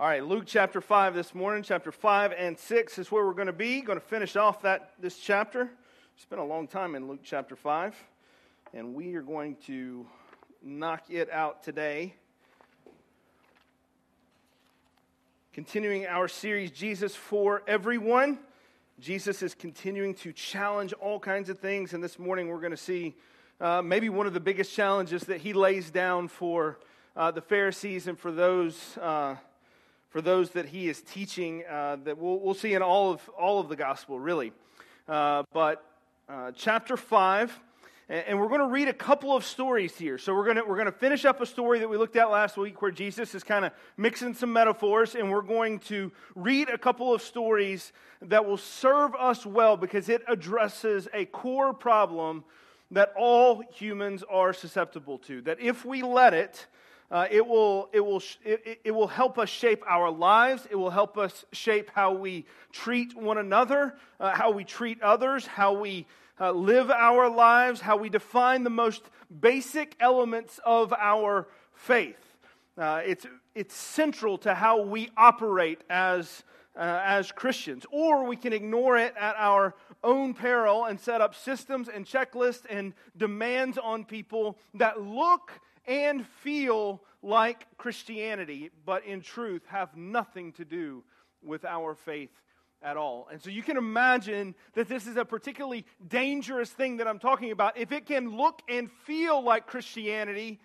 All right, Luke chapter 5 this morning, chapter 5 and 6 is where we're going to be. Going to finish off that this chapter. It's been a long time in Luke chapter 5, and we are going to knock it out today. Continuing our series, Jesus for Everyone. Jesus is continuing to challenge all kinds of things, and this morning we're going to see uh, maybe one of the biggest challenges that he lays down for uh, the Pharisees and for those. Uh, for those that he is teaching uh, that we'll, we'll see in all of, all of the gospel, really. Uh, but uh, chapter 5, and, and we're going to read a couple of stories here. So we're going we're to finish up a story that we looked at last week where Jesus is kind of mixing some metaphors, and we're going to read a couple of stories that will serve us well because it addresses a core problem that all humans are susceptible to. That if we let it, uh, it, will, it, will, it, it will help us shape our lives. It will help us shape how we treat one another, uh, how we treat others, how we uh, live our lives, how we define the most basic elements of our faith. Uh, it's, it's central to how we operate as, uh, as Christians. Or we can ignore it at our own peril and set up systems and checklists and demands on people that look and feel like Christianity, but in truth have nothing to do with our faith at all. And so you can imagine that this is a particularly dangerous thing that I'm talking about. If it can look and feel like Christianity,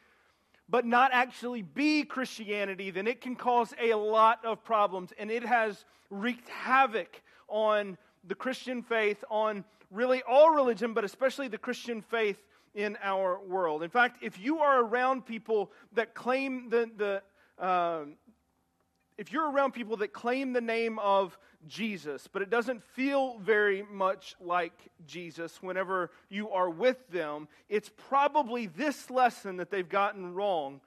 but not actually be Christianity, then it can cause a lot of problems. And it has wreaked havoc on the Christian faith, on really all religion, but especially the Christian faith in our world. In fact, if you are around people that claim the, the uh, if you're around people that claim the name of Jesus, but it doesn't feel very much like Jesus whenever you are with them, it's probably this lesson that they've gotten wrong.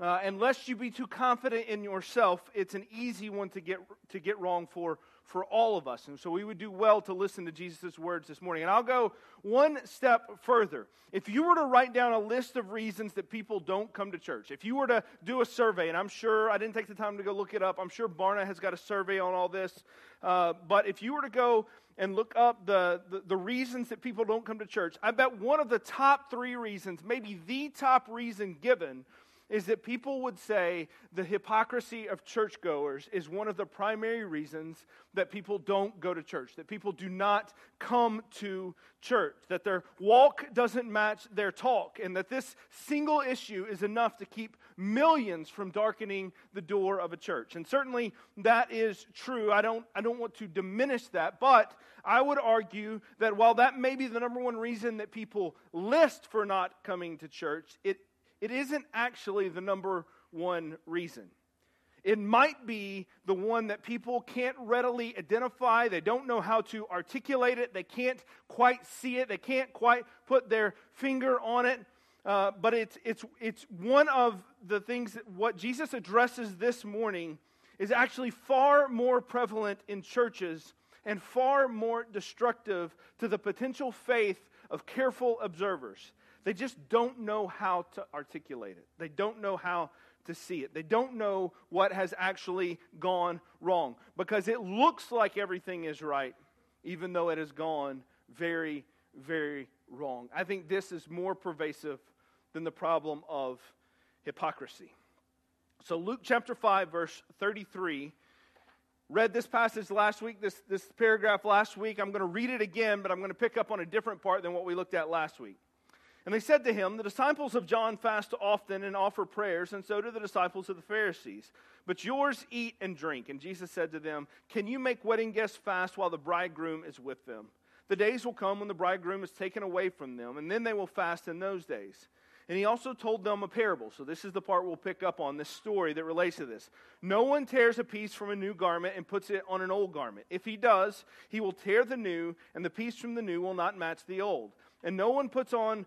Uh, unless you be too confident in yourself, it's an easy one to get, to get wrong for for all of us. And so we would do well to listen to Jesus' words this morning. And I'll go one step further. If you were to write down a list of reasons that people don't come to church, if you were to do a survey, and I'm sure I didn't take the time to go look it up, I'm sure Barna has got a survey on all this. Uh, but if you were to go and look up the, the, the reasons that people don't come to church, I bet one of the top three reasons, maybe the top reason given, is that people would say the hypocrisy of churchgoers is one of the primary reasons that people don't go to church, that people do not come to church, that their walk doesn't match their talk, and that this single issue is enough to keep millions from darkening the door of a church. And certainly that is true. I don't, I don't want to diminish that, but I would argue that while that may be the number one reason that people list for not coming to church, it it isn't actually the number one reason. It might be the one that people can't readily identify. They don't know how to articulate it. They can't quite see it. They can't quite put their finger on it. Uh, but it's, it's, it's one of the things that what Jesus addresses this morning is actually far more prevalent in churches and far more destructive to the potential faith of careful observers. They just don't know how to articulate it. They don't know how to see it. They don't know what has actually gone wrong because it looks like everything is right, even though it has gone very, very wrong. I think this is more pervasive than the problem of hypocrisy. So, Luke chapter 5, verse 33. Read this passage last week, this, this paragraph last week. I'm going to read it again, but I'm going to pick up on a different part than what we looked at last week. And they said to him, The disciples of John fast often and offer prayers, and so do the disciples of the Pharisees. But yours eat and drink. And Jesus said to them, Can you make wedding guests fast while the bridegroom is with them? The days will come when the bridegroom is taken away from them, and then they will fast in those days. And he also told them a parable. So, this is the part we'll pick up on, this story that relates to this. No one tears a piece from a new garment and puts it on an old garment. If he does, he will tear the new, and the piece from the new will not match the old. And no one puts on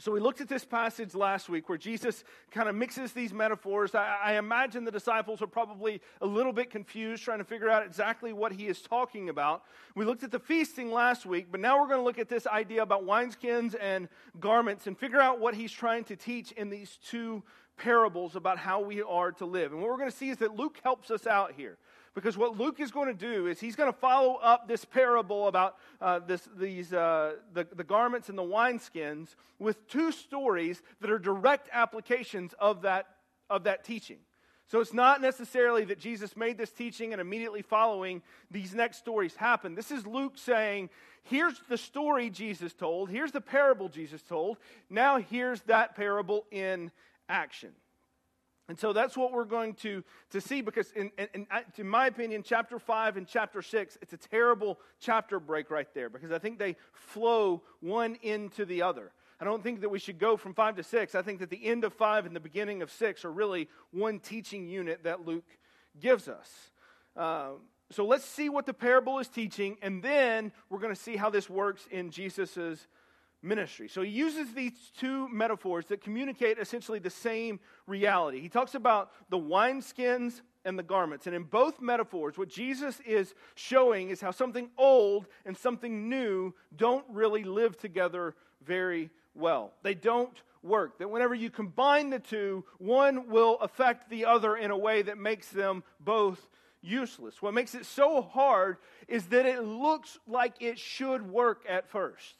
So we looked at this passage last week where Jesus kind of mixes these metaphors. I, I, imagine the disciples were probably a little bit confused trying to figure out exactly what he is talking about. We looked at the feasting last week, but now we're going to look at this idea about wineskins and garments and figure out what he's trying to teach in these two parables about how we are to live. And what we're going to see is that Luke helps us out here. Because what Luke is going to do is he's going to follow up this parable about uh, this, these, uh, the, the garments and the wineskins with two stories that are direct applications of that, of that teaching. So it's not necessarily that Jesus made this teaching and immediately following these next stories happened. This is Luke saying, here's the story Jesus told, here's the parable Jesus told, now here's that parable in action. And so that's what we're going to, to see because, in, in, in, my opinion, chapter 5 and chapter 6, it's a terrible chapter break right there because I think they flow one into the other. I don't think that we should go from 5 to 6. I think that the end of 5 and the beginning of 6 are really one teaching unit that Luke gives us. Uh, so let's see what the parable is teaching, and then we're going to see how this works in Jesus' ministry. So he uses these two metaphors that communicate essentially the same reality. He talks about the wineskins and the garments. And in both metaphors, what Jesus is showing is how something old and something new don't really live together very well. They don't work. That whenever you combine the two, one will affect the other in a way that makes them both useless. What makes it so hard is that it looks like it should work at first.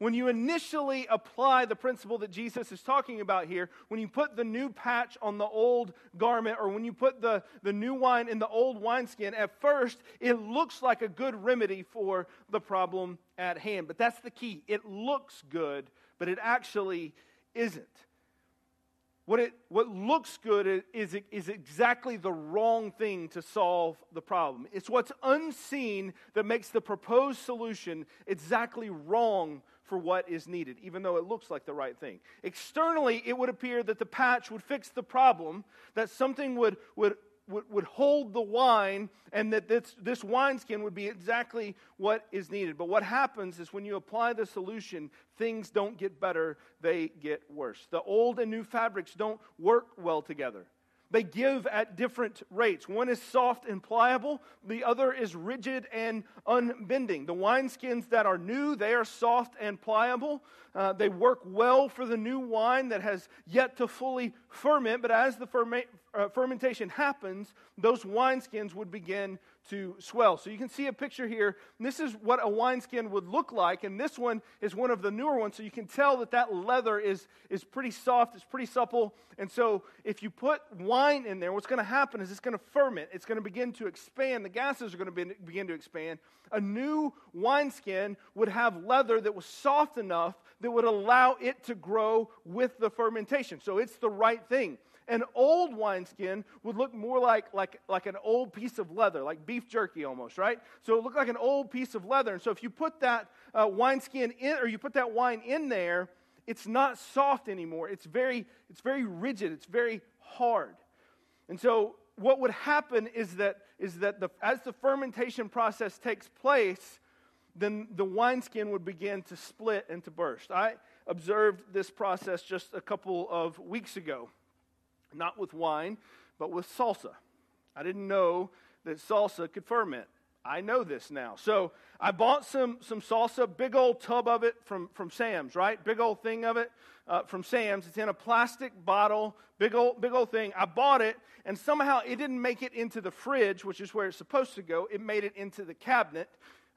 When you initially apply the principle that Jesus is talking about here, when you put the new patch on the old garment or when you put the, the new wine in the old wineskin, at first it looks like a good remedy for the problem at hand. But that's the key. It looks good, but it actually isn't. What, it, what looks good is, is exactly the wrong thing to solve the problem. It's what's unseen that makes the proposed solution exactly wrong for what is needed, even though it looks like the right thing. Externally, it would appear that the patch would fix the problem, that something would, would, would, would hold the wine, and that this, this wineskin would be exactly what is needed. But what happens is when you apply the solution, things don't get better, they get worse. The old and new fabrics don't work well together. They give at different rates. One is soft and pliable, the other is rigid and unbending. The wineskins that are new, they are soft and pliable. Uh, they work well for the new wine that has yet to fully ferment, but as the ferment, uh, fermentation happens, those wineskins would begin to swell. So you can see a picture here. This is what a wineskin would look like, and this one is one of the newer ones. So you can tell that that leather is, is pretty soft, it's pretty supple. And so if you put wine in there, what's going to happen is it's going to ferment, it's going to begin to expand. The gases are going to begin to expand. A new wineskin would have leather that was soft enough that would allow it to grow with the fermentation. So it's the right thing. An old wineskin would look more like, like, like an old piece of leather, like beef jerky almost, right? So it looked like an old piece of leather. And so if you put that uh, wineskin in, or you put that wine in there, it's not soft anymore. It's very, it's very rigid. It's very hard. And so what would happen is that, is that the, as the fermentation process takes place, then the wineskin would begin to split and to burst. I observed this process just a couple of weeks ago not with wine, but with salsa. I didn't know that salsa could ferment. I know this now. So I bought some, some salsa, big old tub of it from, from Sam's, right? Big old thing of it uh, from Sam's. It's in a plastic bottle, big old, big old thing. I bought it, and somehow it didn't make it into the fridge, which is where it's supposed to go. It made it into the cabinet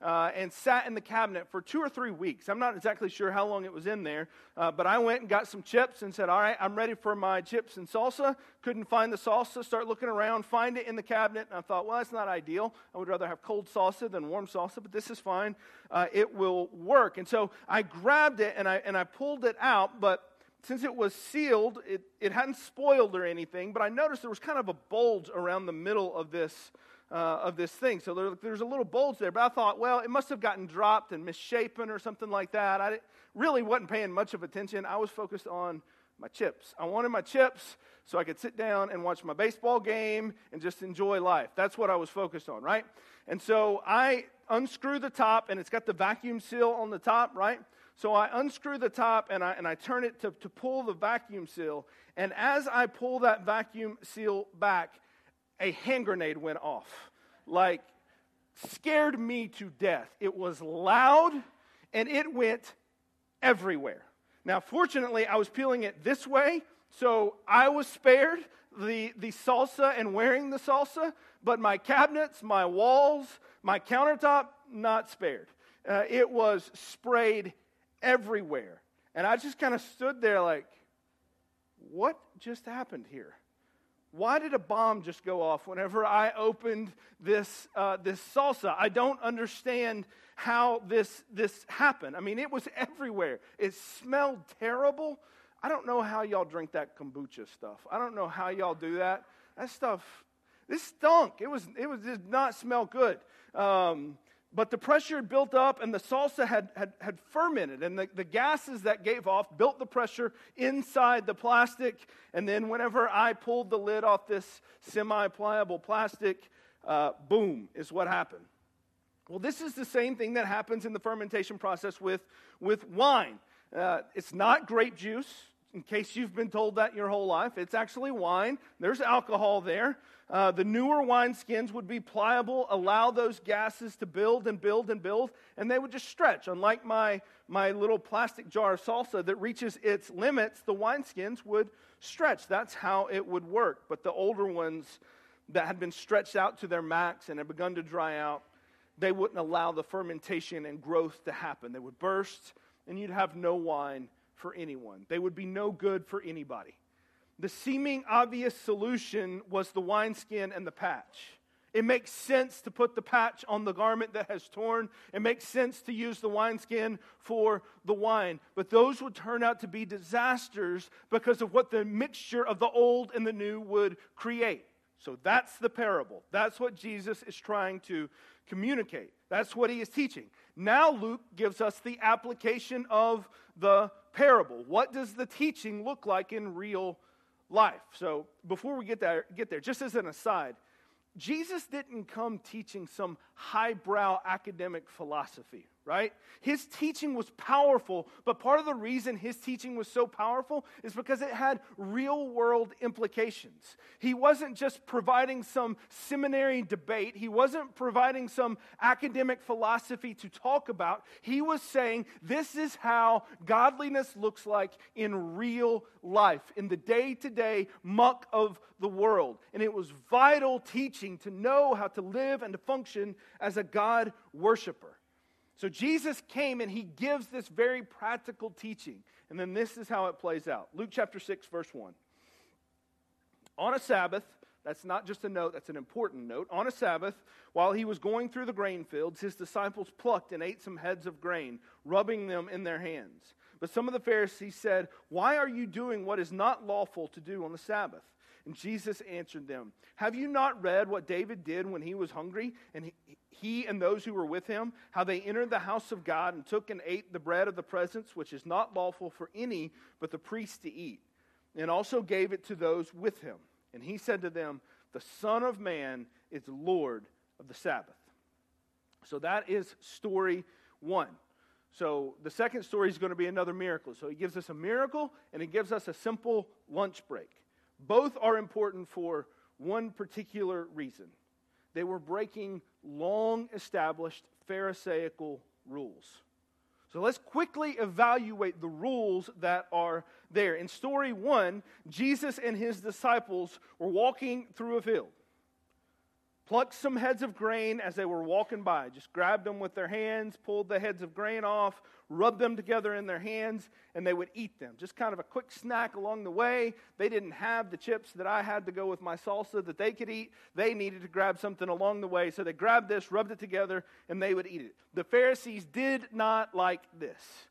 uh, and sat in the cabinet for two or three weeks. I'm not exactly sure how long it was in there, uh, but I went and got some chips and said, All right, I'm ready for my chips and salsa. Couldn't find the salsa, start looking around, find it in the cabinet, and I thought, Well, that's not ideal. I would rather have cold salsa than warm salsa, but this is fine. Uh, it will work. And so I grabbed it and I, and I pulled it out, but since it was sealed, it, it hadn't spoiled or anything, but I noticed there was kind of a bulge around the middle of this uh, of this thing. So there, there's a little bulge there, but I thought, well, it must have gotten dropped and misshapen or something like that. I really wasn't paying much of attention. I was focused on my chips. I wanted my chips so I could sit down and watch my baseball game and just enjoy life. That's what I was focused on, right? And so I unscrew the top, and it's got the vacuum seal on the top, right? So I unscrew the top and I, and I turn it to, to pull the vacuum seal. And as I pull that vacuum seal back, a hand grenade went off. Like, scared me to death. It was loud and it went everywhere. Now, fortunately, I was peeling it this way, so I was spared the, the salsa and wearing the salsa, but my cabinets, my walls, my countertop, not spared. Uh, it was sprayed everywhere. And I just kind of stood there like, what just happened here? Why did a bomb just go off whenever I opened this, uh, this salsa? I don't understand how this, this happened. I mean, it was everywhere. It smelled terrible. I don't know how y'all drink that kombucha stuff. I don't know how y'all do that. That stuff, this stunk. It was, it was did not smell good. Um, but the pressure had built up and the salsa had, had, had fermented and the, the gases that gave off built the pressure inside the plastic. And then whenever i pulled the lid off this semi-pliable plastic uh, boom is what happened. Well this is the same thing that happens in the fermentation process with, with wine. Uh, it's not grape juice in case you've been told that your whole life it's actually wine there's alcohol there uh, the newer wineskins would be pliable, allow those gases to build and build and build, and they would just stretch. Unlike my, my little plastic jar of salsa that reaches its limits, the wineskins would stretch. That's how it would work. But the older ones that had been stretched out to their max and had begun to dry out, they wouldn't allow the fermentation and growth to happen. They would burst, and you'd have no wine for anyone. They would be no good for anybody. The seeming obvious solution was the wineskin and the patch. It makes sense to put the patch on the garment that has torn. It makes sense to use the wineskin for the wine. But those would turn out to be disasters because of what the mixture of the old and the new would create. So that's the parable. That's what Jesus is trying to communicate. That's what he is teaching. Now, Luke gives us the application of the parable. What does the teaching look like in real life. So before we get there, get there, just as an aside, Jesus didn't come teaching some highbrow academic philosophy right? His teaching was powerful, but part of the reason his teaching was so powerful is because it had real world implications. He wasn't just providing some seminary debate, he wasn't providing some academic philosophy to talk about. He was saying, This is how godliness looks like in real life, in the day to day muck of the world. And it was vital teaching to know how to live and to function as a God worshiper. So Jesus came and he gives this very practical teaching. And then this is how it plays out Luke chapter 6, verse 1. On a Sabbath, that's not just a note, that's an important note. On a Sabbath, while he was going through the grain fields, his disciples plucked and ate some heads of grain, rubbing them in their hands. But some of the Pharisees said, Why are you doing what is not lawful to do on the Sabbath? And Jesus answered them, Have you not read what David did when he was hungry, and he, he and those who were with him, how they entered the house of God and took and ate the bread of the presence, which is not lawful for any but the priest to eat, and also gave it to those with him? And he said to them, The Son of Man is Lord of the Sabbath. So that is story one. So the second story is going to be another miracle. So he gives us a miracle and he gives us a simple lunch break. Both are important for one particular reason. They were breaking long established Pharisaical rules. So let's quickly evaluate the rules that are there. In story one, Jesus and his disciples were walking through a field plucked some heads of grain as they were walking by. Just grabbed them with their hands, pulled the heads of grain off, rubbed them together in their hands, and they would eat them. Just kind of a quick snack along the way. They didn't have the chips that I had to go with my salsa that they could eat. They needed to grab something along the way. So they grabbed this, rubbed it together, and they would eat it. The Pharisees did not like this.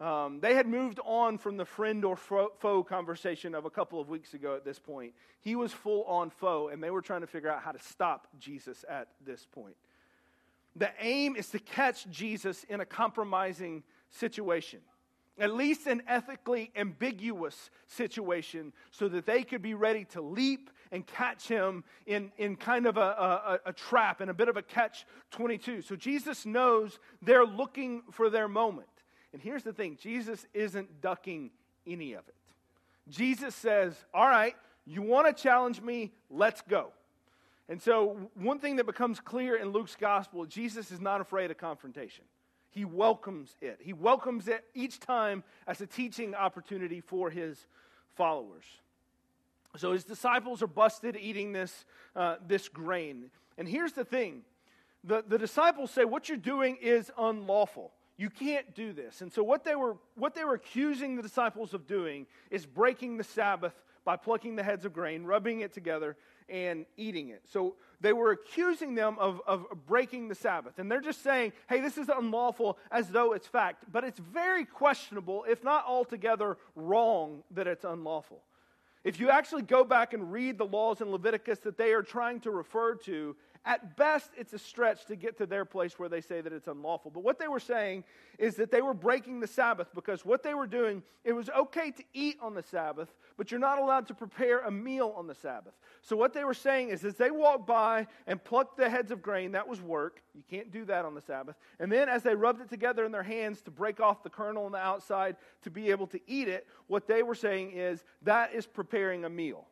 Um, they had moved on from the friend or foe conversation of a couple of weeks ago at this point. He was full on foe, and they were trying to figure out how to stop Jesus at this point. The aim is to catch Jesus in a compromising situation, at least an ethically ambiguous situation, so that they could be ready to leap and catch him in, in kind of a, a, a trap and a bit of a catch 22. So Jesus knows they're looking for their moment. And here's the thing Jesus isn't ducking any of it. Jesus says, All right, you want to challenge me? Let's go. And so, one thing that becomes clear in Luke's gospel Jesus is not afraid of confrontation. He welcomes it. He welcomes it each time as a teaching opportunity for his followers. So his disciples are busted eating this, uh, this grain. And here's the thing the, the disciples say, What you're doing is unlawful. You can't do this. And so what they, were, what they were accusing the disciples of doing is breaking the Sabbath by plucking the heads of grain, rubbing it together, and eating it. So they were accusing them of, of breaking the Sabbath. And they're just saying, hey, this is unlawful as though it's fact. But it's very questionable, if not altogether wrong, that it's unlawful. If you actually go back and read the laws in Leviticus that they are trying to refer to, at best, it's a stretch to get to their place where they say that it's unlawful. But what they were saying is that they were breaking the Sabbath because what they were doing, it was okay to eat on the Sabbath, but you're not allowed to prepare a meal on the Sabbath. So what they were saying is as they walked by and plucked the heads of grain, that was work. You can't do that on the Sabbath. And then as they rubbed it together in their hands to break off the kernel on the outside to be able to eat it, what they were saying is that is preparing a meal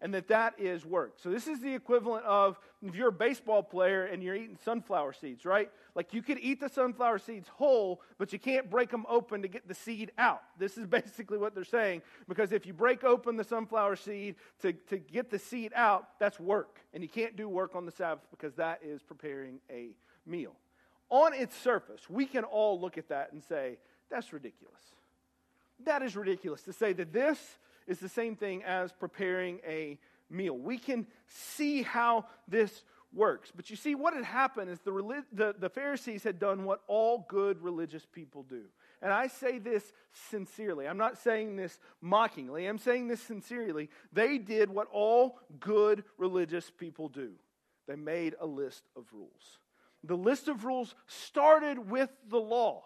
and that that is work. So this is the equivalent of if you're a baseball player and you're eating sunflower seeds, right? Like you could eat the sunflower seeds whole, but you can't break them open to get the seed out. This is basically what they're saying because if you break open the sunflower seed to, to get the seed out, that's work. And you can't do work on the Sabbath because that is preparing a meal. On its surface, we can all look at that and say, that's ridiculous. That is ridiculous to say that this is the same thing as preparing a meal. We can see how this works. But you see, what had happened is the, the, the, Pharisees had done what all good religious people do. And I say this sincerely. I'm not saying this mockingly. I'm saying this sincerely. They did what all good religious people do they made a list of rules. The list of rules started with the law,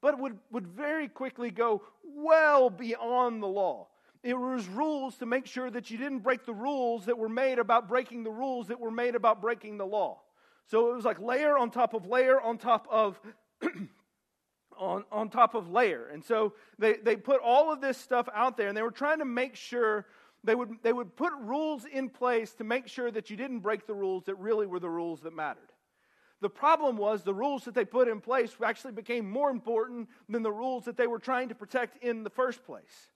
but would, would very quickly go well beyond the law. It was rules to make sure that you didn't break the rules that were made about breaking the rules that were made about breaking the law. So it was like layer on top of layer on top of on, on top of layer. And so they, they put all of this stuff out there and they were trying to make sure they would, they would put rules in place to make sure that you didn't break the rules that really were the rules that mattered. The problem was the rules that they put in place actually became more important than the rules that they were trying to protect in the first place.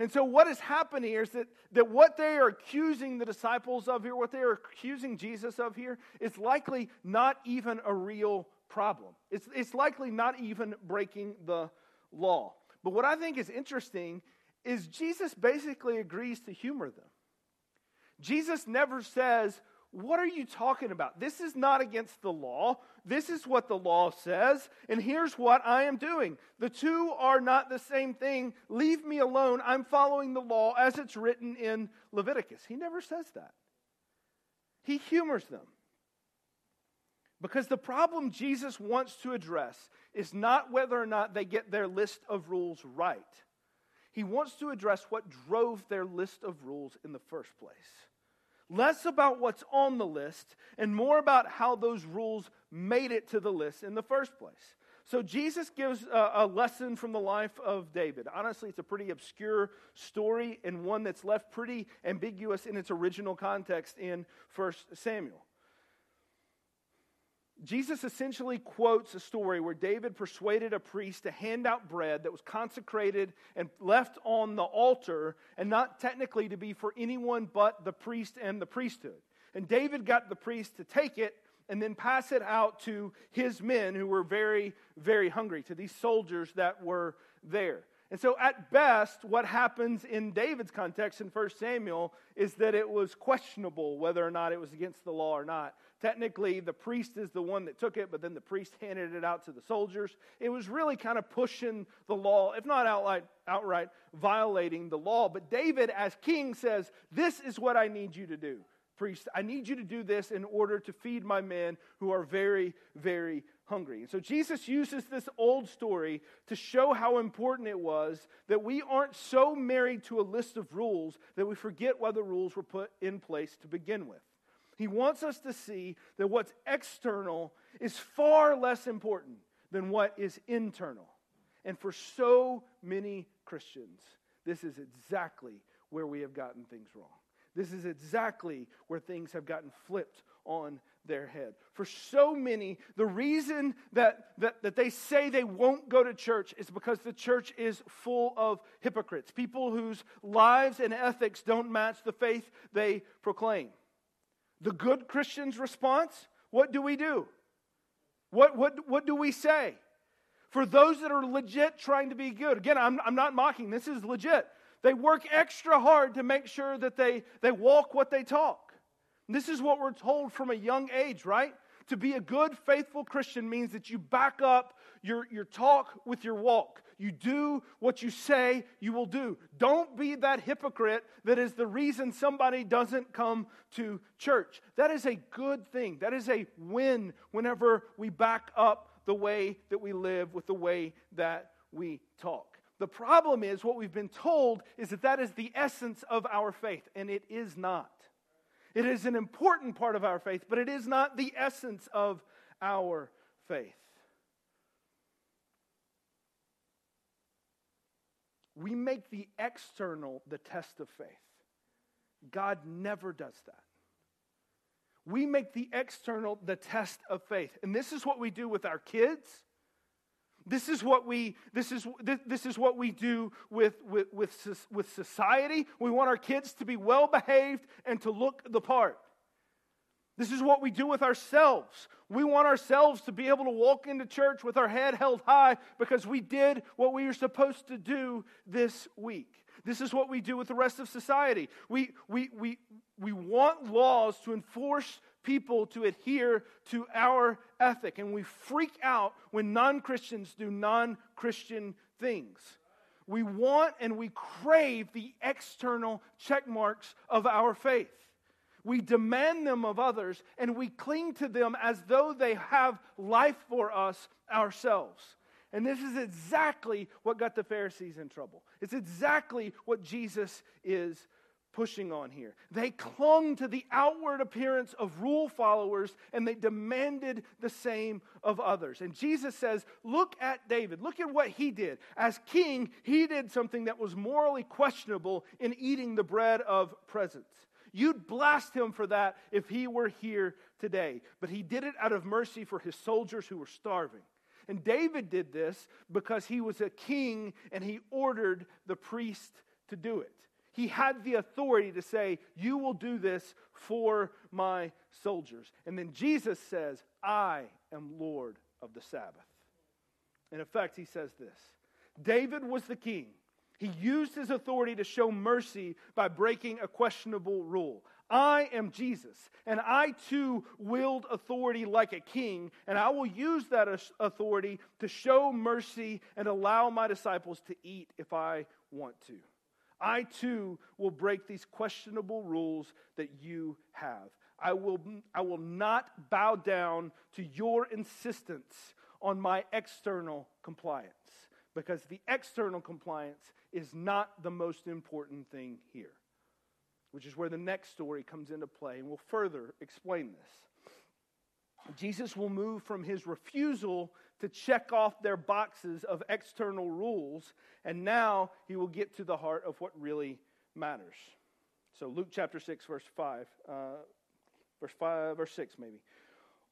And so, what has happened here is that, that what they are accusing the disciples of here, what they are accusing Jesus of here, is likely not even a real problem. It's, it's likely not even breaking the law. But what I think is interesting is Jesus basically agrees to humor them. Jesus never says, what are you talking about? This is not against the law. This is what the law says, and here's what I am doing. The two are not the same thing. Leave me alone. I'm following the law as it's written in Leviticus. He never says that. He humors them. Because the problem Jesus wants to address is not whether or not they get their list of rules right. He wants to address what drove their list of rules in the first place less about what's on the list and more about how those rules made it to the list in the first place. So Jesus gives a, a, lesson from the life of David. Honestly, it's a pretty obscure story and one that's left pretty ambiguous in its original context in 1 Samuel. Jesus essentially quotes a story where David persuaded a priest to hand out bread that was consecrated and left on the altar and not technically to be for anyone but the priest and the priesthood. And David got the priest to take it and then pass it out to his men who were very, very hungry, to these soldiers that were there. And so, at best, what happens in David's context in 1 Samuel is that it was questionable whether or not it was against the law or not. Technically, the priest is the one that took it, but then the priest handed it out to the soldiers. It was really kind of pushing the law, if not outright, outright violating the law. But David, as king, says, This is what I need you to do, priest. I need you to do this in order to feed my men who are very, very hungry. And so Jesus uses this old story to show how important it was that we aren't so married to a list of rules that we forget why the rules were put in place to begin with. He wants us to see that what's external is far less important than what is internal. And for so many Christians, this is exactly where we have gotten things wrong. This is exactly where things have gotten flipped on their head. For so many, the reason that, that, that they say they won't go to church is because the church is full of hypocrites, people whose lives and ethics don't match the faith they proclaim. The good Christian's response what do we do? What, what, what do we say? For those that are legit trying to be good, again, I'm, I'm not mocking, this is legit. They work extra hard to make sure that they, they walk what they talk. And this is what we're told from a young age, right? To be a good, faithful Christian means that you back up your, your talk with your walk. You do what you say you will do. Don't be that hypocrite that is the reason somebody doesn't come to church. That is a good thing. That is a win whenever we back up the way that we live with the way that we talk. The problem is, what we've been told is that that is the essence of our faith, and it is not. It is an important part of our faith, but it is not the essence of our faith. We make the external the test of faith. God never does that. We make the external the test of faith. And this is what we do with our kids. This is what we, this is, this is what we do with, with, with, with society. We want our kids to be well behaved and to look the part. This is what we do with ourselves. We want ourselves to be able to walk into church with our head held high because we did what we were supposed to do this week. This is what we do with the rest of society. We, we, we, we want laws to enforce people to adhere to our ethic, and we freak out when non Christians do non Christian things. We want and we crave the external check marks of our faith. We demand them of others, and we cling to them as though they have life for us ourselves. And this is exactly what got the Pharisees in trouble. It's exactly what Jesus is pushing on here. They clung to the outward appearance of rule followers and they demanded the same of others. And Jesus says, Look at David. Look at what he did. As king, he did something that was morally questionable in eating the bread of presence. You'd blast him for that if he were here today. But he did it out of mercy for his soldiers who were starving. And David did this because he was a king and he ordered the priest to do it. He had the authority to say, You will do this for my soldiers. And then Jesus says, I am Lord of the Sabbath. In effect, he says this David was the king. He used his authority to show mercy by breaking a questionable rule. I am Jesus, and I too wield authority like a king, and I will use that authority to show mercy and allow my disciples to eat if I want to. I too will break these questionable rules that you have. I will, I will not bow down to your insistence on my external compliance because the external compliance is not the most important thing here, which is where the next story comes into play, and we'll further explain this. Jesus will move from his refusal to check off their boxes of external rules, and now he will get to the heart of what really matters. So, Luke chapter 6, verse 5, uh, verse 5, verse 6 maybe.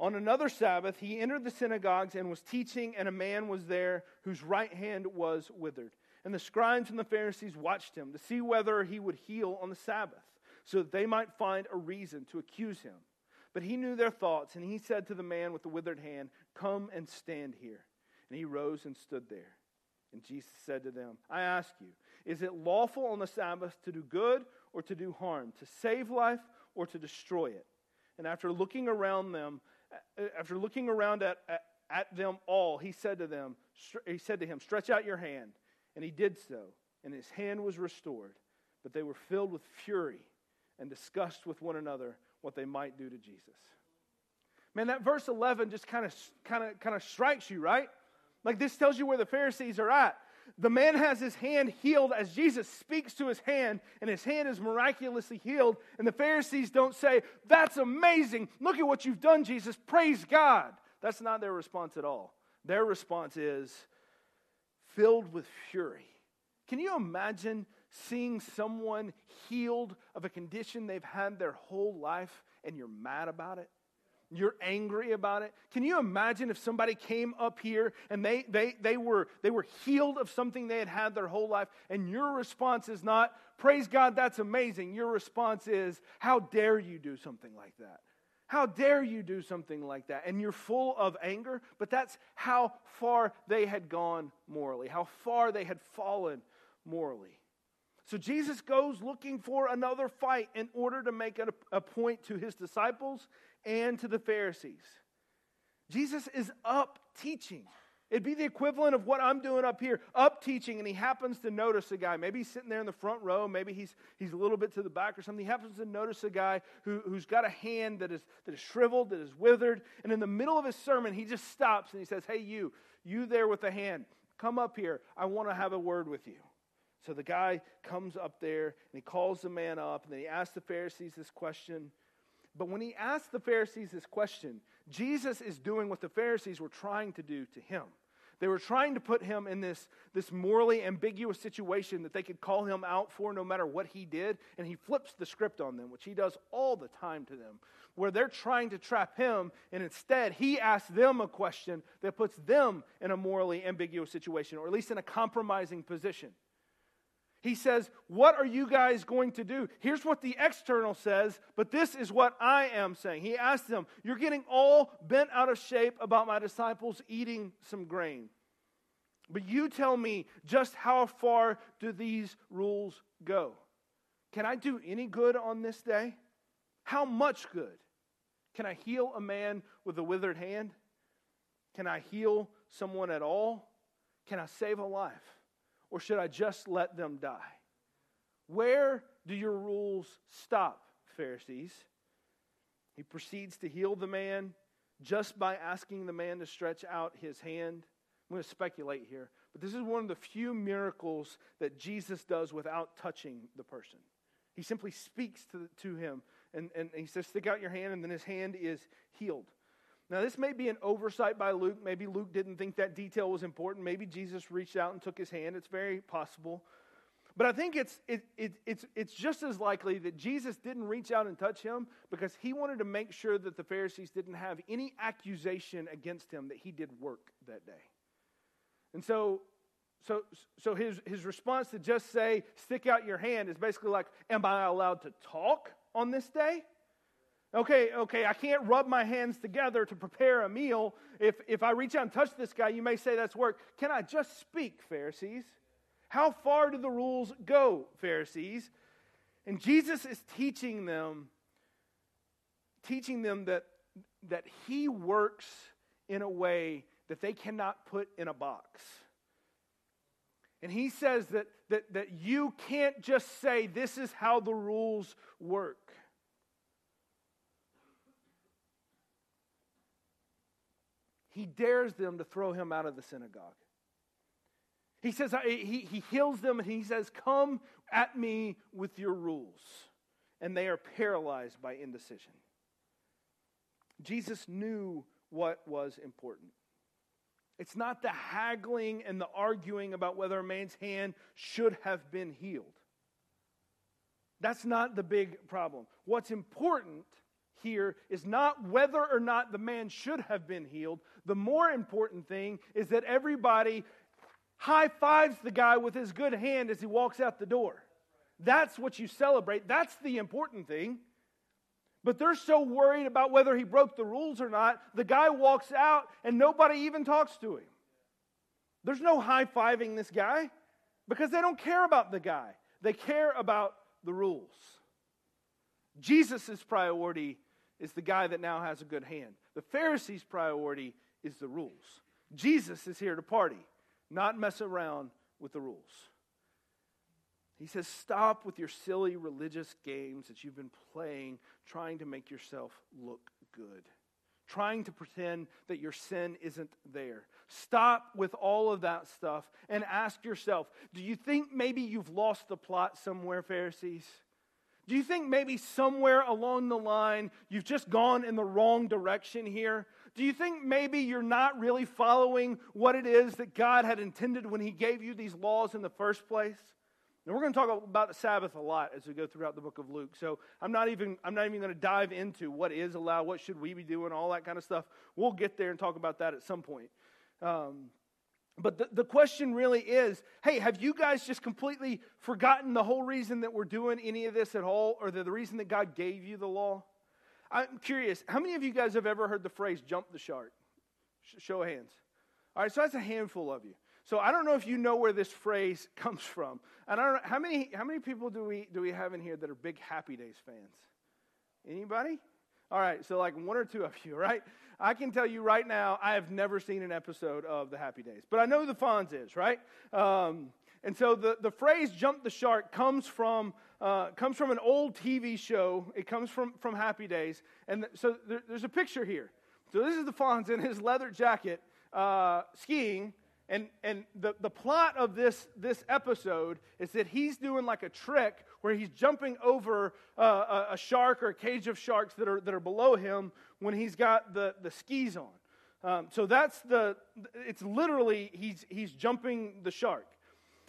On another Sabbath, he entered the synagogues and was teaching, and a man was there whose right hand was withered. And the scribes and the Pharisees watched him to see whether he would heal on the Sabbath, so that they might find a reason to accuse him. But he knew their thoughts, and he said to the man with the withered hand, Come and stand here. And he rose and stood there. And Jesus said to them, I ask you, is it lawful on the Sabbath to do good or to do harm, to save life or to destroy it? And after looking around them, after looking around at, at, at them all, he said to them, he said to him, Stretch out your hand. And he did so, and his hand was restored. But they were filled with fury and discussed with one another what they might do to Jesus. Man, that verse 11 just kind of kind of kind of strikes you, right? Like this tells you where the Pharisees are at. The man has his hand healed as Jesus speaks to his hand, and his hand is miraculously healed. And the Pharisees don't say, That's amazing. Look at what you've done, Jesus. Praise God. That's not their response at all. Their response is filled with fury. Can you imagine seeing someone healed of a condition they've had their whole life and you're mad about it? You're angry about it. Can you imagine if somebody came up here and they, they, they, were, they were healed of something they had had their whole life, and your response is not, Praise God, that's amazing. Your response is, How dare you do something like that? How dare you do something like that? And you're full of anger, but that's how far they had gone morally, how far they had fallen morally. So Jesus goes looking for another fight in order to make a, point to his disciples and to the Pharisees. Jesus is up teaching. It'd be the equivalent of what I'm doing up here, up teaching, and he happens to notice a guy. Maybe he's sitting there in the front row, maybe he's, he's a little bit to the back or something. He happens to notice a guy who, who's got a hand that is, that is shriveled, that is withered, and in the middle of his sermon, he just stops and he says, Hey, you, you there with the hand, come up here. I want to have a word with you. So the guy comes up there and he calls the man up, and then he asks the Pharisees this question. But when he asks the Pharisees this question, Jesus is doing what the Pharisees were trying to do to him. They were trying to put him in this, this morally ambiguous situation that they could call him out for no matter what he did. And he flips the script on them, which he does all the time to them, where they're trying to trap him. And instead, he asks them a question that puts them in a morally ambiguous situation, or at least in a compromising position. He says, What are you guys going to do? Here's what the external says, but this is what I am saying. He asked them, You're getting all bent out of shape about my disciples eating some grain. But you tell me, just how far do these rules go? Can I do any good on this day? How much good? Can I heal a man with a withered hand? Can I heal someone at all? Can I save a life? Or should I just let them die? Where do your rules stop, Pharisees? He proceeds to heal the man just by asking the man to stretch out his hand. I'm going to speculate here, but this is one of the few miracles that Jesus does without touching the person. He simply speaks to, to him and, and he says, Stick out your hand, and then his hand is healed. Now, this may be an oversight by Luke. Maybe Luke didn't think that detail was important. Maybe Jesus reached out and took his hand. It's very possible. But I think it's, it, it, it's, it's just as likely that Jesus didn't reach out and touch him because he wanted to make sure that the Pharisees didn't have any accusation against him that he did work that day. And so, so, so his, his response to just say, stick out your hand, is basically like, Am I allowed to talk on this day? Okay, okay, I can't rub my hands together to prepare a meal. If, if I reach out and touch this guy, you may say that's work. Can I just speak, Pharisees? How far do the rules go, Pharisees? And Jesus is teaching them, teaching them that, that he works in a way that they cannot put in a box. And he says that, that, that you can't just say, this is how the rules work. He dares them to throw him out of the synagogue. He says, he, he heals them and he says, Come at me with your rules. And they are paralyzed by indecision. Jesus knew what was important. It's not the haggling and the arguing about whether a man's hand should have been healed. That's not the big problem. What's important here is not whether or not the man should have been healed. The more important thing is that everybody high fives the guy with his good hand as he walks out the door. That's what you celebrate. That's the important thing. But they're so worried about whether he broke the rules or not, the guy walks out and nobody even talks to him. There's no high fiving this guy because they don't care about the guy, they care about the rules. Jesus' priority is the guy that now has a good hand. The Pharisees' priority is the rules. Jesus is here to party, not mess around with the rules. He says, Stop with your silly religious games that you've been playing, trying to make yourself look good, trying to pretend that your sin isn't there. Stop with all of that stuff and ask yourself do you think maybe you've lost the plot somewhere, Pharisees? Do you think maybe somewhere along the line you've just gone in the wrong direction here? Do you think maybe you're not really following what it is that God had intended when He gave you these laws in the first place? And we're going to talk about the Sabbath a lot as we go throughout the book of Luke. So I'm not even I'm not even going to dive into what is allowed, what should we be doing, all that kind of stuff. We'll get there and talk about that at some point. Um, but the, the question really is hey, have you guys just completely forgotten the whole reason that we're doing any of this at all, or the, the reason that God gave you the law? I'm curious, how many of you guys have ever heard the phrase jump the shark? Show of hands. All right, so that's a handful of you. So I don't know if you know where this phrase comes from. And I don't know how many how many people do we do we have in here that are big Happy Days fans? Anybody? All right, so like one or two of you, right? I can tell you right now, I have never seen an episode of the Happy Days, but I know who the Fonz is, right? Um, and so the, the phrase jump the shark comes from, uh, comes from an old TV show. It comes from, from Happy Days. And th- so there, there's a picture here. So this is the Fonz in his leather jacket uh, skiing and, and the, the plot of this, this episode is that he's doing like a trick where he's jumping over uh, a, a, shark or a cage of sharks that are, that are below him when he's got the, the skis on. Um, so that's the, it's literally, he's, he's jumping the shark.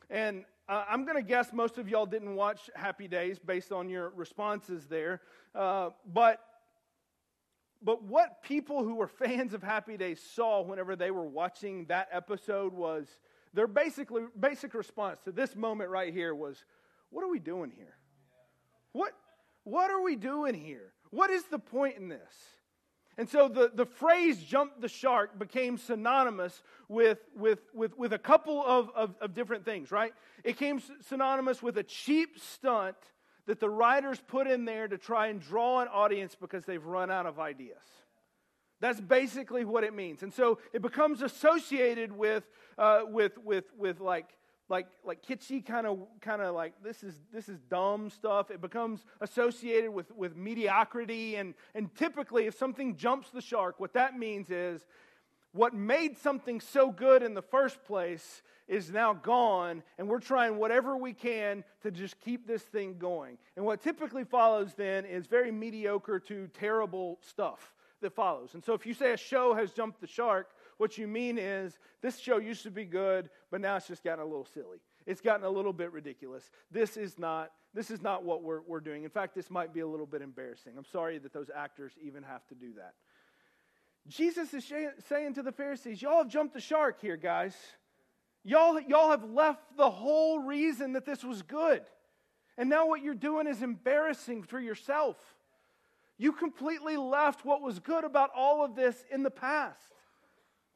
And uh, I'm going to guess most of y'all didn't watch Happy Days based on your responses there. Uh, but but what people who were fans of Happy Days saw whenever they were watching that episode was their basically basic response to this moment right here was, "What are we doing here? What what are we doing here? What is the point in this?" And so the, the phrase jump the shark became synonymous with, with, with, with a couple of, of, of different things, right? It came synonymous with a cheap stunt that the writers put in there to try and draw an audience because they've run out of ideas. That's basically what it means. And so it becomes associated with, uh, with, with, with like, like, like kitschy kind of, kind of like this is, this is dumb stuff. It becomes associated with, with mediocrity. And, and typically, if something jumps the shark, what that means is what made something so good in the first place is now gone, and we're trying whatever we can to just keep this thing going. And what typically follows then is very mediocre to terrible stuff that follows. And so if you say a show has jumped the shark, what you mean is this show used to be good, but now it's just gotten a little silly. It's gotten a little bit ridiculous. This is not, this is not what we're, we're doing. In fact, this might be a little bit embarrassing. I'm sorry that those actors even have to do that. Jesus is saying to the Pharisees, Y'all have jumped the shark here, guys. Y'all, y'all have left the whole reason that this was good. And now what you're doing is embarrassing for yourself. You completely left what was good about all of this in the past.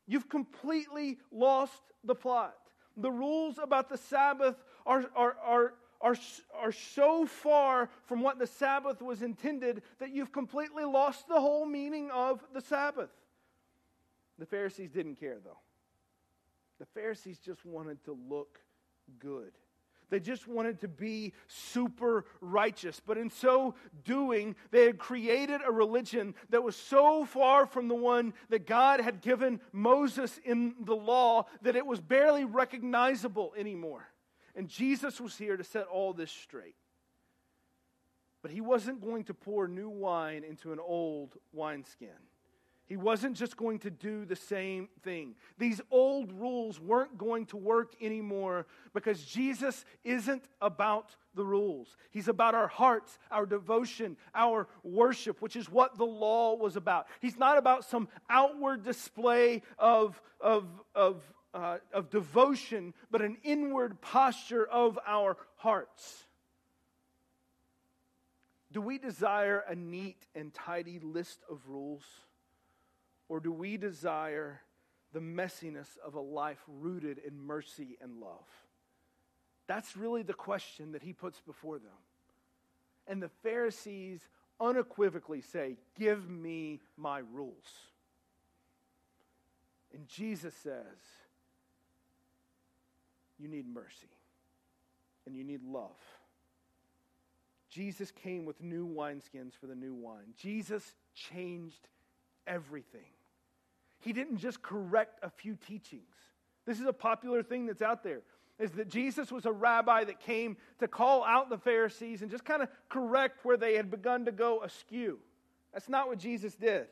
You've completely lost the plot. The rules about the Sabbath are, are, are, are, are so far from what the Sabbath was intended that you've completely lost the whole meaning of the Sabbath. The Pharisees didn't care, though. The Pharisees just wanted to look good. They just wanted to be super righteous. But in so doing, they had created a religion that was so far from the one that God had given Moses in the law that it was barely recognizable anymore. And Jesus was here to set all this straight. But he wasn't going to pour new wine into an old wineskin. He wasn't just going to do the same thing. These old rules weren't going to work anymore because Jesus isn't about the rules. He's about our hearts, our devotion, our worship, which is what the law was about. He's not about some outward display of, of, of, uh, of devotion, but an inward posture of our hearts. Do we desire a neat and tidy list of rules? Or do we desire the messiness of a life rooted in mercy and love? That's really the question that he puts before them. And the Pharisees unequivocally say, Give me my rules. And Jesus says, You need mercy and you need love. Jesus came with new wineskins for the new wine. Jesus changed everything. He didn't just correct a few teachings. This is a popular thing that's out there is that Jesus was a rabbi that came to call out the Pharisees and just kind of correct where they had begun to go askew. That's not what Jesus did.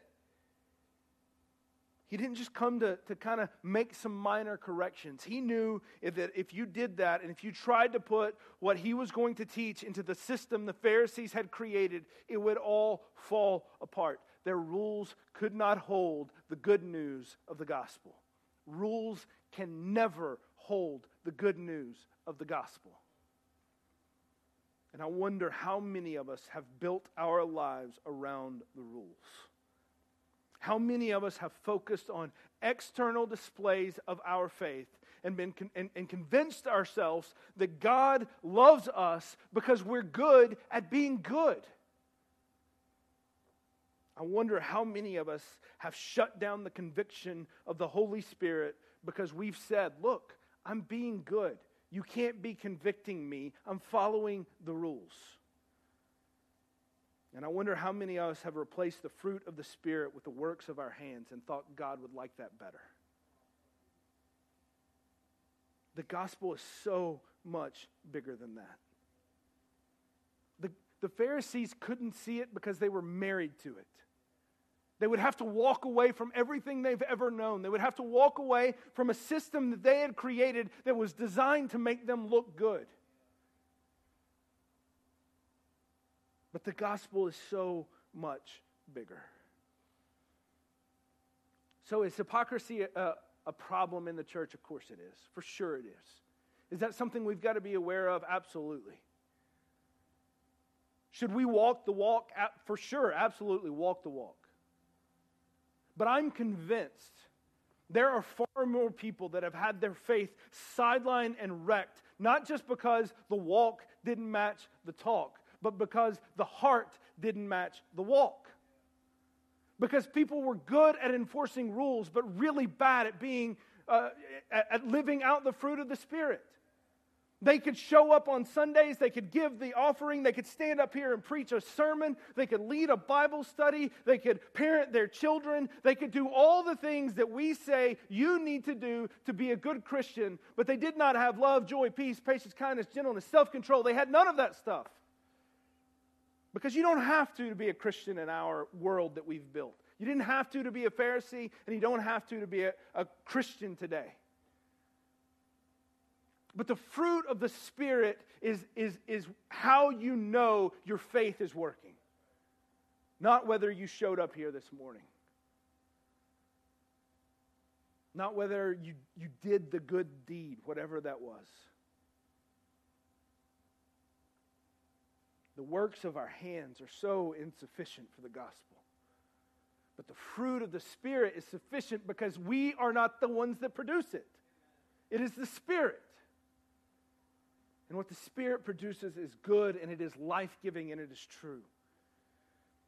He didn't just come to, to kind of make some minor corrections. He knew that if you did that and if you tried to put what he was going to teach into the system the Pharisees had created, it would all fall apart. Their rules could not hold the good news of the gospel. Rules can never hold the good news of the gospel. And I wonder how many of us have built our lives around the rules. How many of us have focused on external displays of our faith and been con- and, and convinced ourselves that God loves us because we're good at being good? I wonder how many of us have shut down the conviction of the Holy Spirit because we've said, Look, I'm being good. You can't be convicting me. I'm following the rules. And I wonder how many of us have replaced the fruit of the Spirit with the works of our hands and thought God would like that better. The gospel is so much bigger than that. The, the Pharisees couldn't see it because they were married to it. They would have to walk away from everything they've ever known. They would have to walk away from a system that they had created that was designed to make them look good. But the gospel is so much bigger. So, is hypocrisy a, a, problem in the church? Of course it is. For sure it is. Is that something we've got to be aware of? Absolutely. Should we walk the walk? For sure, absolutely, walk the walk. But I'm convinced there are far more people that have had their faith sidelined and wrecked, not just because the walk didn't match the talk, but because the heart didn't match the walk. Because people were good at enforcing rules, but really bad at being, uh, at, living out the fruit of the Spirit. They could show up on Sundays, they could give the offering, they could stand up here and preach a sermon, they could lead a Bible study, they could parent their children, they could do all the things that we say you need to do to be a good Christian, but they did not have love, joy, peace, patience, kindness, gentleness, self control. They had none of that stuff. Because you don't have to to be a Christian in our world that we've built. You didn't have to to be a Pharisee, and you don't have to to be a, a Christian today. But the fruit of the Spirit is, is, is how you know your faith is working, not whether you showed up here this morning, not whether you, you did the good deed, whatever that was. The works of our hands are so insufficient for the gospel. But the fruit of the Spirit is sufficient because we are not the ones that produce it, it is the Spirit. And what the Spirit produces is good and it is life giving and it is true.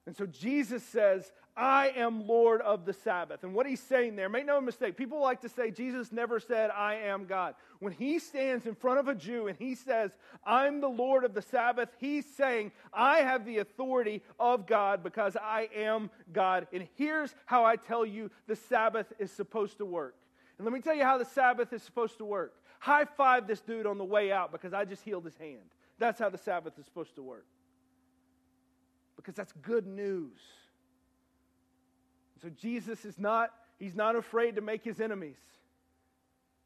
And so Jesus says, I am Lord of the Sabbath. And what he's saying there, make no mistake, people like to say Jesus never said, I am God. When he stands in front of a Jew and he says, I'm the Lord of the Sabbath, he's saying, I have the authority of God because I am God. And here's how I tell you the Sabbath is supposed to work. And let me tell you how the Sabbath is supposed to work. High five this dude on the way out because I just healed his hand. That's how the Sabbath is supposed to work because that's good news. So Jesus is not, he's not afraid to make his enemies.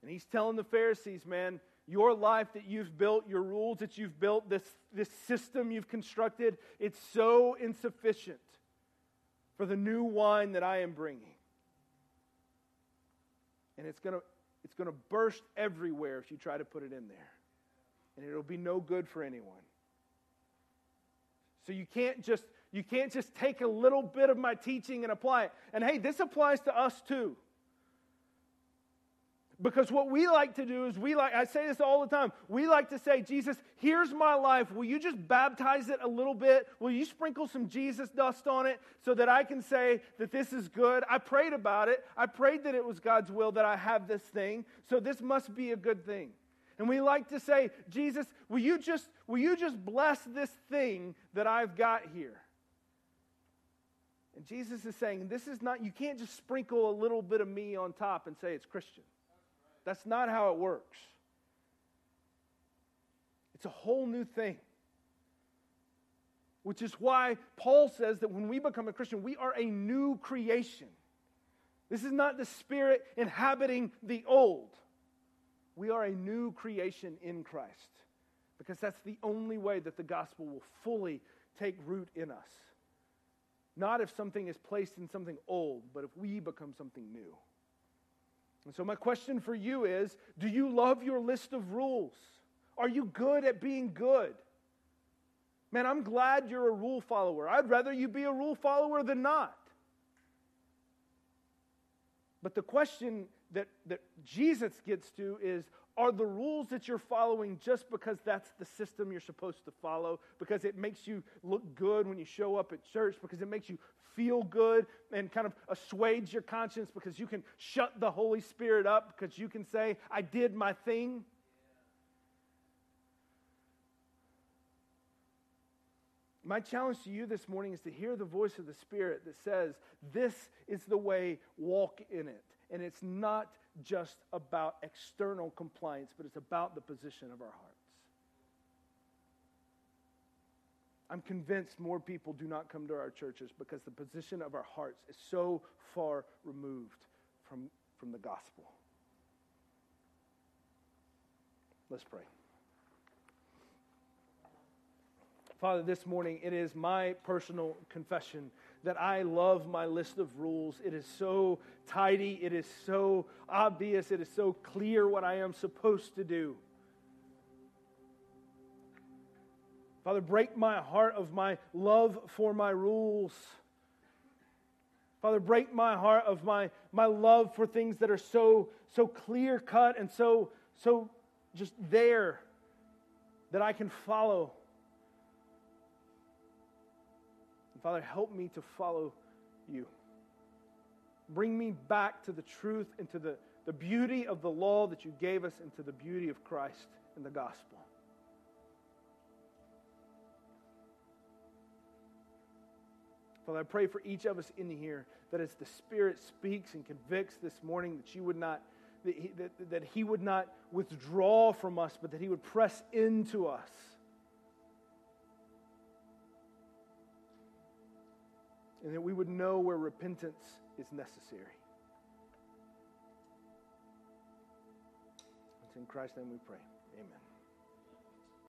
And he's telling the Pharisees, man, your life that you've built, your rules that you've built, this, this system you've constructed, it's so insufficient for the new wine that I am bringing. And it's going to it's going to burst everywhere if you try to put it in there. And it'll be no good for anyone. So you can't just you can't just take a little bit of my teaching and apply it. And hey, this applies to us too. Because what we like to do is we like, I say this all the time, we like to say, Jesus, here's my life. Will you just baptize it a little bit? Will you sprinkle some Jesus dust on it so that I can say that this is good? I prayed about it. I prayed that it was God's will that I have this thing, so this must be a good thing. And we like to say, Jesus, will you just, will you just bless this thing that I've got here? And Jesus is saying, this is not, you can't just sprinkle a little bit of me on top and say it's Christian. That's not how it works. It's a whole new thing. Which is why Paul says that when we become a Christian, we are a new creation. This is not the Spirit inhabiting the old. We are a new creation in Christ because that's the only way that the gospel will fully take root in us. Not if something is placed in something old, but if we become something new. And so, my question for you is Do you love your list of rules? Are you good at being good? Man, I'm glad you're a rule follower. I'd rather you be a rule follower than not. But the question that, that Jesus gets to is are the rules that you're following just because that's the system you're supposed to follow, because it makes you look good when you show up at church, because it makes you feel good and kind of assuage your conscience, because you can shut the Holy Spirit up, because you can say, I did my thing? My challenge to you this morning is to hear the voice of the Spirit that says, This is the way, walk in it. And it's not just about external compliance, but it's about the position of our hearts. I'm convinced more people do not come to our churches because the position of our hearts is so far removed from, from the gospel. Let's pray. Father, this morning it is my personal confession that I love my list of rules. It is so tidy, it is so obvious, it is so clear what I am supposed to do. Father, break my heart of my love for my rules. Father, break my heart of my, my love for things that are so, so clear cut and so, so just there that I can follow. Father, help me to follow you. Bring me back to the truth and to the, the beauty of the law that you gave us and to the beauty of Christ and the gospel. Father, I pray for each of us in here that as the Spirit speaks and convicts this morning, that you would not, that he, that, that he would not withdraw from us, but that he would press into us. And that we would know where repentance is necessary. It's in Christ's name we pray. Amen.